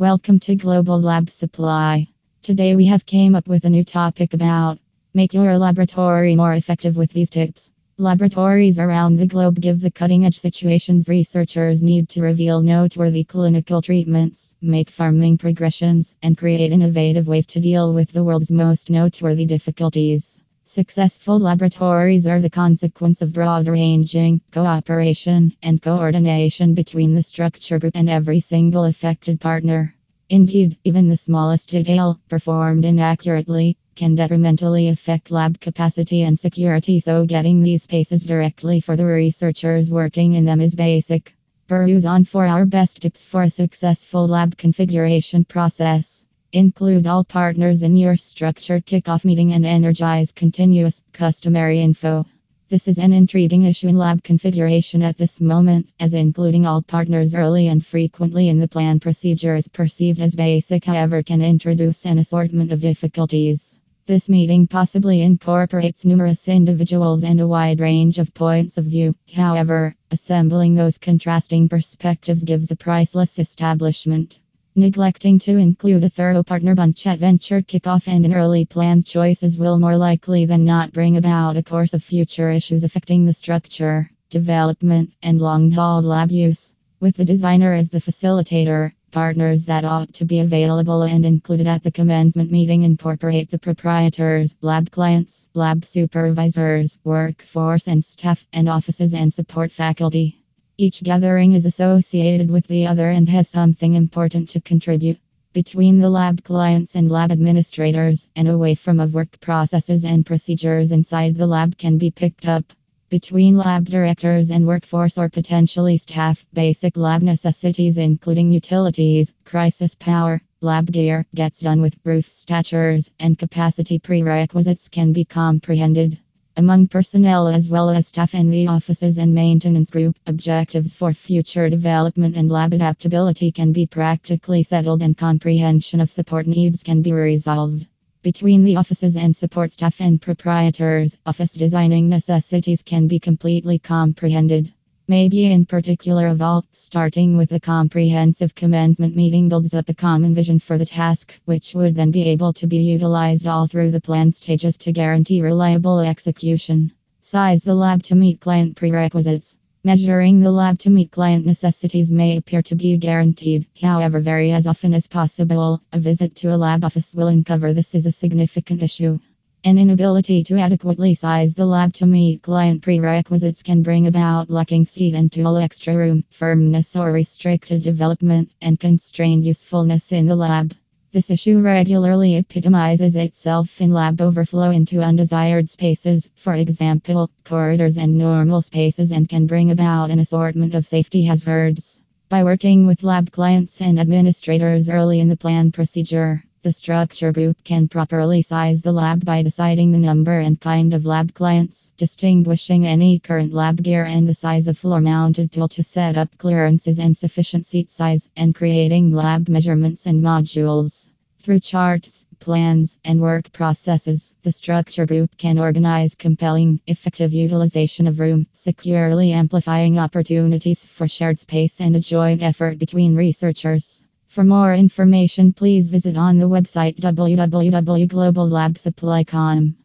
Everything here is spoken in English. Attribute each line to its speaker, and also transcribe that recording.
Speaker 1: Welcome to Global Lab Supply. Today we have came up with a new topic about make your laboratory more effective with these tips. Laboratories around the globe give the cutting edge situations researchers need to reveal noteworthy clinical treatments, make farming progressions, and create innovative ways to deal with the world's most noteworthy difficulties. Successful laboratories are the consequence of broad ranging cooperation and coordination between the structure group and every single affected partner. Indeed, even the smallest detail, performed inaccurately, can detrimentally affect lab capacity and security, so getting these spaces directly for the researchers working in them is basic. Peruse on for our best tips for a successful lab configuration process. Include all partners in your structured kickoff meeting and energize continuous customary info. This is an intriguing issue in lab configuration at this moment, as including all partners early and frequently in the plan procedure is perceived as basic, however, can introduce an assortment of difficulties. This meeting possibly incorporates numerous individuals and a wide range of points of view. However, assembling those contrasting perspectives gives a priceless establishment. Neglecting to include a thorough partner bunch at venture kickoff and an early plan choices will more likely than not bring about a course of future issues affecting the structure, development, and long haul lab use. With the designer as the facilitator, Partners that ought to be available and included at the commencement meeting incorporate the proprietors, lab clients, lab supervisors, workforce and staff, and offices and support faculty. Each gathering is associated with the other and has something important to contribute. Between the lab clients and lab administrators, and away from of work processes and procedures inside the lab can be picked up between lab directors and workforce or potentially staff. Basic lab necessities, including utilities, crisis power, lab gear, gets done with roof statures, and capacity prerequisites can be comprehended. Among personnel as well as staff in the offices and maintenance group, objectives for future development and lab adaptability can be practically settled and comprehension of support needs can be resolved. Between the offices and support staff and proprietors, office designing necessities can be completely comprehended. Maybe in particular of all, starting with a comprehensive commencement meeting builds up a common vision for the task, which would then be able to be utilized all through the plan stages to guarantee reliable execution. Size the lab to meet client prerequisites. Measuring the lab to meet client necessities may appear to be guaranteed, however, very as often as possible, a visit to a lab office will uncover this is a significant issue. An inability to adequately size the lab to meet client prerequisites can bring about lacking seat and tool extra room, firmness or restricted development, and constrained usefulness in the lab. This issue regularly epitomizes itself in lab overflow into undesired spaces, for example, corridors and normal spaces, and can bring about an assortment of safety hazards. By working with lab clients and administrators early in the plan procedure, the structure group can properly size the lab by deciding the number and kind of lab clients, distinguishing any current lab gear and the size of floor mounted tool to set up clearances and sufficient seat size, and creating lab measurements and modules. Through charts, plans, and work processes, the structure group can organize compelling, effective utilization of room, securely amplifying opportunities for shared space and a joint effort between researchers. For more information, please visit on the website www.globallabsupply.com.